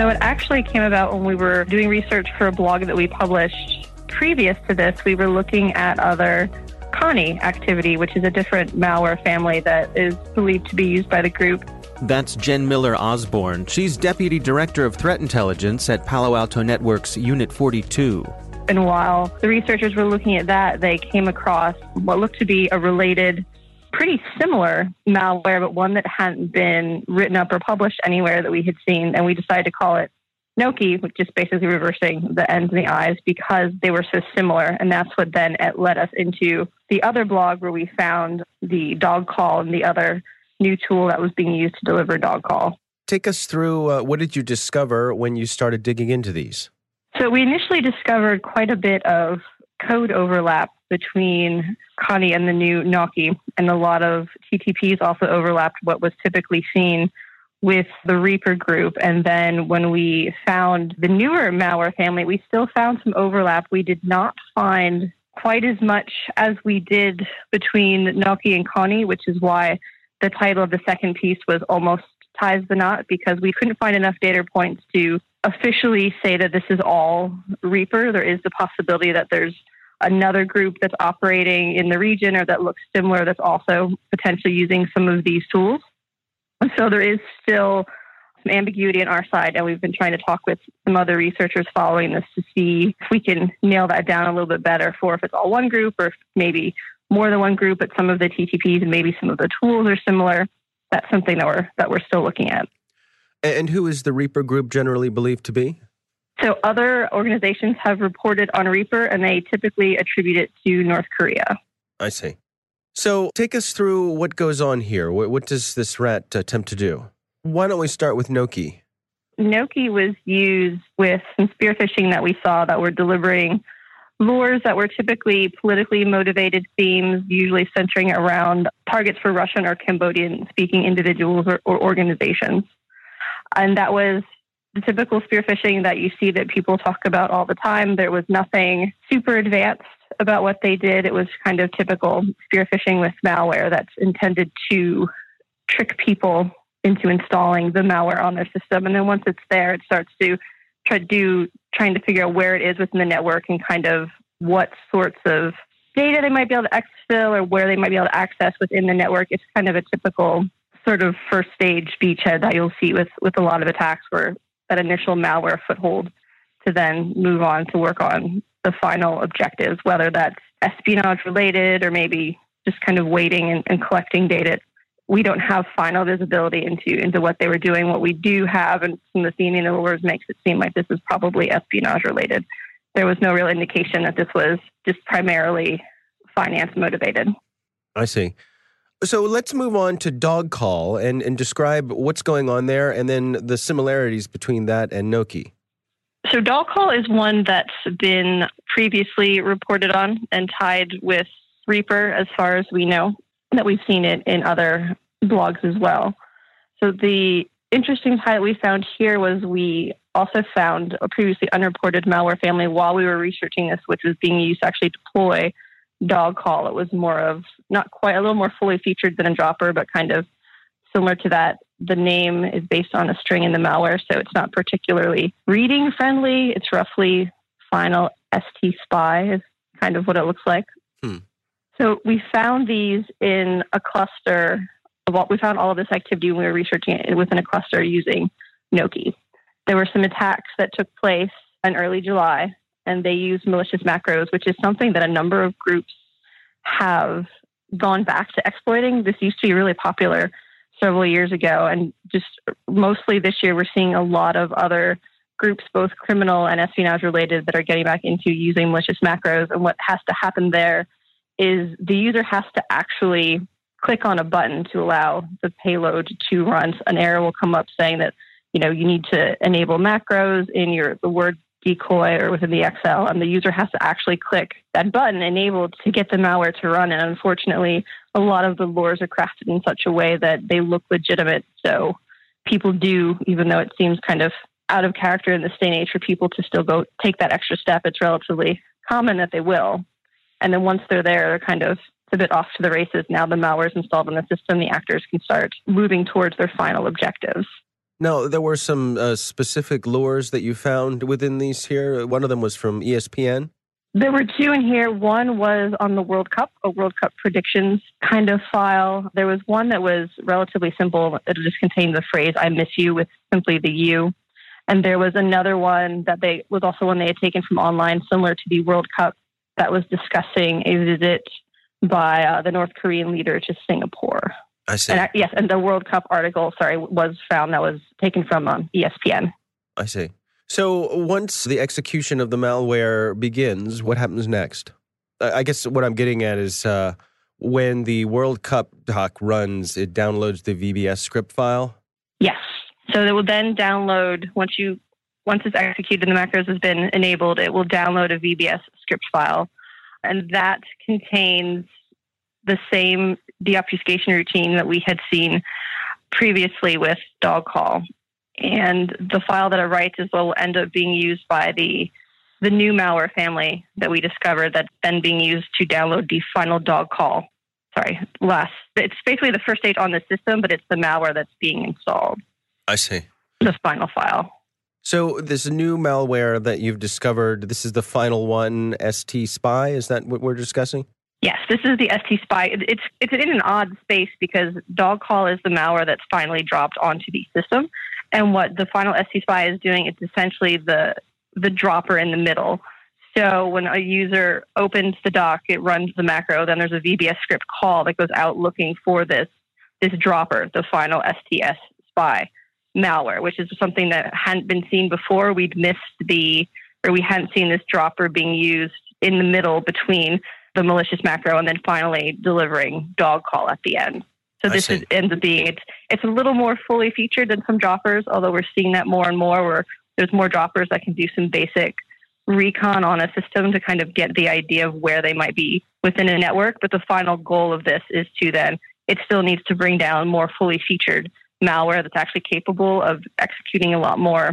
So it actually came about when we were doing research for a blog that we published. Previous to this, we were looking at other Konni activity, which is a different malware family that is believed to be used by the group. That's Jen Miller Osborn. She's Deputy Director of Threat Intelligence at Palo Alto Networks Unit 42. And while the researchers were looking at that, they came across what looked to be a related pretty similar malware, but one that hadn't been written up or published anywhere that we had seen. And we decided to call it NOKKI, which is basically reversing the ends and the eyes because they were so similar. And that's what then led us into the other blog where we found the DOGCALL and the other new tool that was being used to deliver DOGCALL. Take us through uh, what did you discover when you started digging into these? So we initially discovered quite a bit of code overlap between Konni and the new NOKKI, and a lot of TTPs also overlapped what was typically seen with the Reaper group. And then when we found the newer malware family, we still found some overlap. We did not find quite as much as we did between NOKKI and Konni, which is why the title of the second piece was almost ties the knot because we couldn't find enough data points to officially say that this is all Reaper. There is the possibility that there's another group that's operating in the region or that looks similar that's also potentially using some of these tools. So there is still some ambiguity on our side, and we've been trying to talk with some other researchers following this to see if we can nail that down a little bit better for if it's all one group or maybe more than one group but some of the TTPs and maybe some of the tools are similar. That's something that we're that we're still looking at. And who is the Reaper group generally believed to be? So other organizations have reported on Reaper and they typically attribute it to North Korea. I see. So take us through what goes on here. What, what does this rat attempt to do? Why don't we start with NOKKI? NOKKI was used with some spear phishing that we saw that were delivering lures that were typically politically motivated themes, usually centering around targets for Russian or Cambodian speaking individuals or, or organizations. And that was the typical spear phishing that you see that people talk about all the time. There was nothing super advanced about what they did. It was kind of typical spear phishing with malware that's intended to trick people into installing the malware on their system. And then once it's there, it starts to try to do trying to figure out where it is within the network and kind of what sorts of data they might be able to exfil or where they might be able to access within the network. It's kind of a typical sort of first stage beachhead that you'll see with, with a lot of attacks where that initial malware foothold to then move on to work on the final objectives, whether that's espionage related or maybe just kind of waiting and, and collecting data. We don't have final visibility into into what they were doing. What we do have, and from the the words, makes it seem like this is probably espionage related. There was no real indication that this was just primarily finance motivated. I see. So let's move on to DOGCALL and, and describe what's going on there and then the similarities between that and NOKKI. So DOGCALL is one that's been previously reported on and tied with Reaper as far as we know, that we've seen it in other blogs as well. So the interesting tie that we found here was we also found a previously unreported malware family while we were researching this, which was being used to actually deploy DOGCALL. It was more of not quite a little more fully featured than a dropper, but kind of similar to that. The name is based on a string in the malware, so it's not particularly reading friendly. It's roughly final ST spy is kind of what it looks like. Hmm. So we found these in a cluster of what we found all of this activity when we were researching it within a cluster using NOKKI. There were some attacks that took place in early July and they use malicious macros, which is something that a number of groups have gone back to exploiting. This used to be really popular several years ago, and just mostly this year, we're seeing a lot of other groups, both criminal and espionage related, that are getting back into using malicious macros. And what has to happen there is the user has to actually click on a button to allow the payload to run. An error will come up saying that you know you need to enable macros in your the word decoy or within the Excel, and the user has to actually click that button enabled to get the malware to run. And unfortunately, a lot of the lures are crafted in such a way that they look legitimate. So people do, even though it seems kind of out of character in this day and age for people to still go take that extra step, it's relatively common that they will. And then once they're there, they're kind of a bit off to the races. Now the malware is installed in the system, the actors can start moving towards their final objectives. Now, there were some uh, specific lures that you found within these here. One of them was from ESPN. There were two in here. One was on the World Cup, a World Cup predictions kind of file. There was one that was relatively simple. It just contained the phrase "I miss you" with simply the "you." And there was another one that they was also one they had taken from online, similar to the World Cup, that was discussing a visit by uh, the North Korean leader to Singapore. I see. And, yes, and the World Cup article, sorry, was found that was taken from um, ESPN. I see. So once the execution of the malware begins, what happens next? I guess what I'm getting at is uh, when the World Cup doc runs, it downloads the VBS script file. Yes. So it will then download once you once it's executed and the macros has been enabled, it will download a VBS script file, and that contains the same deobfuscation routine that we had seen previously with DOGCALL. And the file that it writes is what will end up being used by the the new malware family that we discovered that's then being used to download the final DOGCALL. Sorry, last. It's basically the first stage on the system, but it's the malware that's being installed. I see. The final file. So this new malware that you've discovered, this is the final one, ST Spy. Is that what we're discussing? Yes, this is the ST Spy. It's it's in an odd space because DOGCALL is the malware that's finally dropped onto the system, and what the final ST Spy is doing it's essentially the the dropper in the middle. So when a user opens the doc, it runs the macro. Then there's a VBS script call that goes out looking for this this dropper, the final STS Spy malware, which is something that hadn't been seen before. We'd missed the or we hadn't seen this dropper being used in the middle between the malicious macro, and then finally delivering DOGCALL at the end. So this is, ends up being it's it's a little more fully featured than some droppers, although we're seeing that more and more where there's more droppers that can do some basic recon on a system to kind of get the idea of where they might be within a network. But the final goal of this is to then it still needs to bring down more fully featured malware that's actually capable of executing a lot more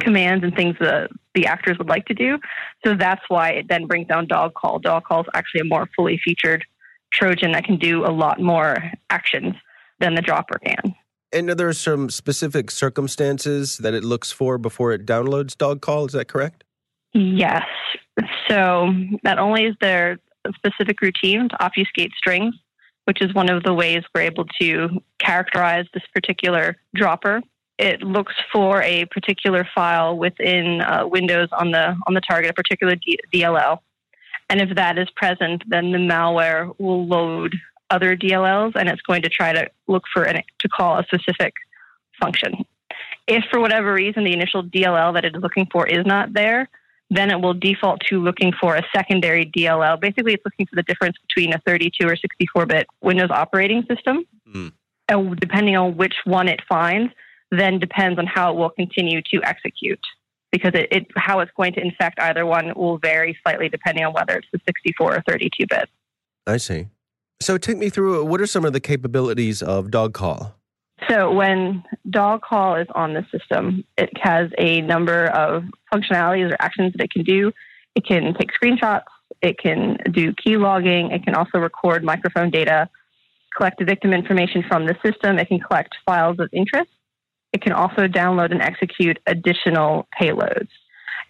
commands and things that the actors would like to do. So that's why it then brings down DOGCALL. Dog call is actually a more fully featured Trojan that can do a lot more actions than the dropper can. And are there some specific circumstances that it looks for before it downloads DOGCALL? Is that correct? Yes. So not only is there a specific routine to obfuscate strings, which is one of the ways we're able to characterize this particular dropper. It looks for a particular file within uh, Windows on the on the target, a particular D- DLL, and if that is present, then the malware will load other DLLs and it's going to try to look for an, to call a specific function. If for whatever reason the initial DLL that it is looking for is not there, then it will default to looking for a secondary DLL. Basically, it's looking for the difference between a 32 or 64 bit Windows operating system. Mm. And depending on which one it finds, then depends on how it will continue to execute. Because it, it, how it's going to infect either one will vary slightly depending on whether it's the 64 or 32 bit. I see. So take me through what are some of the capabilities of DOGCALL? So when DOGCALL is on the system, it has a number of functionalities or actions that it can do. It can take screenshots, it can do key logging, it can also record microphone data, collect the victim information from the system, it can collect files of interest. It can also download and execute additional payloads.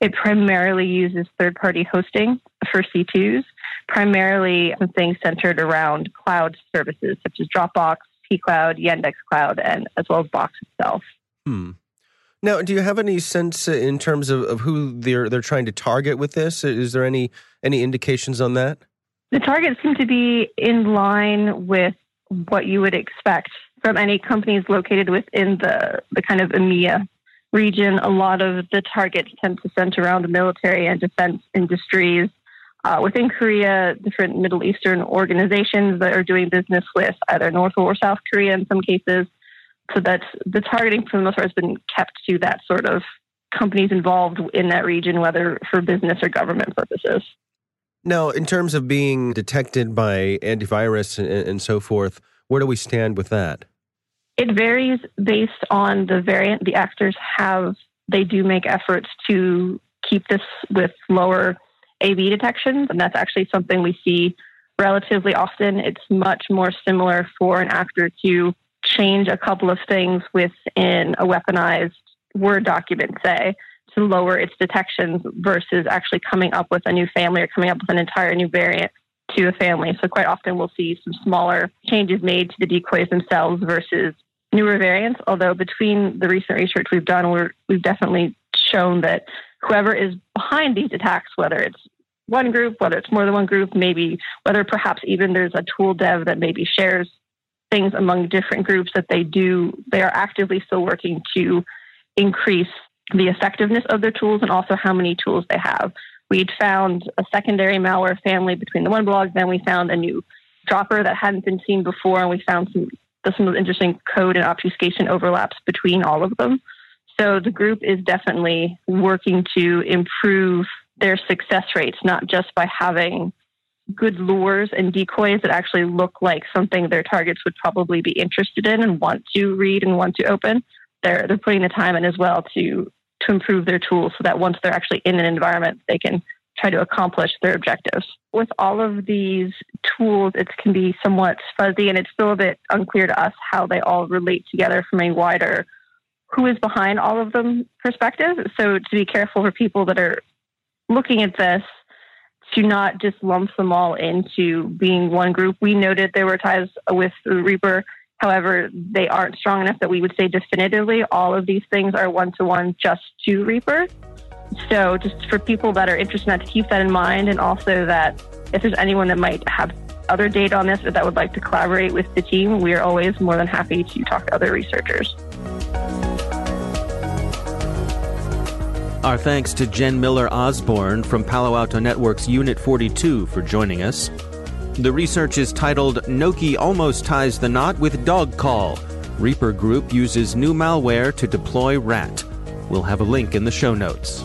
It primarily uses third party hosting for C2s, primarily things centered around cloud services such as Dropbox, pCloud, Yandex Cloud, and as well as Box itself. Hmm. Now, do you have any sense in terms of, of who they're they're trying to target with this? Is there any any indications on that? The targets seem to be in line with what you would expect from any companies located within the, the kind of EMEA region. A lot of the targets tend to center around the military and defense industries, uh, within Korea, different Middle Eastern organizations that are doing business with either North or South Korea in some cases. So that the targeting for the most part has been kept to that sort of companies involved in that region, whether for business or government purposes. Now, in terms of being detected by antivirus and, and so forth, where do we stand with that? It varies based on the variant. The actors have, they do make efforts to keep this with lower AV detections, and that's actually something we see relatively often. It's much more similar for an actor to change a couple of things within a weaponized Word document, say, to lower its detections versus actually coming up with a new family or coming up with an entire new variant to a family. So quite often we'll see some smaller changes made to the decoys themselves versus newer variants. Although between the recent research we've done, we're, we've definitely shown that whoever is behind these attacks, whether it's one group, whether it's more than one group, maybe whether perhaps even there's a tool dev that maybe shares things among different groups that they do, they are actively still working to increase the effectiveness of their tools and also how many tools they have. We'd found a secondary malware family between the one blog, then we found a new dropper that hadn't been seen before, and we found some some of the interesting code and obfuscation overlaps between all of them. So the group is definitely working to improve their success rates, not just by having good lures and decoys that actually look like something their targets would probably be interested in and want to read and want to open. They're they're putting the time in as well to to improve their tools so that once they're actually in an environment, they can try to accomplish their objectives. With all of these tools, it can be somewhat fuzzy and it's still a bit unclear to us how they all relate together from a wider who is behind all of them perspective. So to be careful for people that are looking at this to not just lump them all into being one group. We noted there were ties with Reaper. However, they aren't strong enough that we would say definitively all of these things are one to one just to Reaper. So, just for people that are interested in that, to keep that in mind, and also that if there's anyone that might have other data on this or that would like to collaborate with the team, we are always more than happy to talk to other researchers. Our thanks to Jen Miller Osborn from Palo Alto Network's Unit 42 for joining us. The research is titled NOKKI Almost Ties the Knot with DOGCALL. Reaper Group uses new malware to deploy RAT. We'll have a link in the show notes.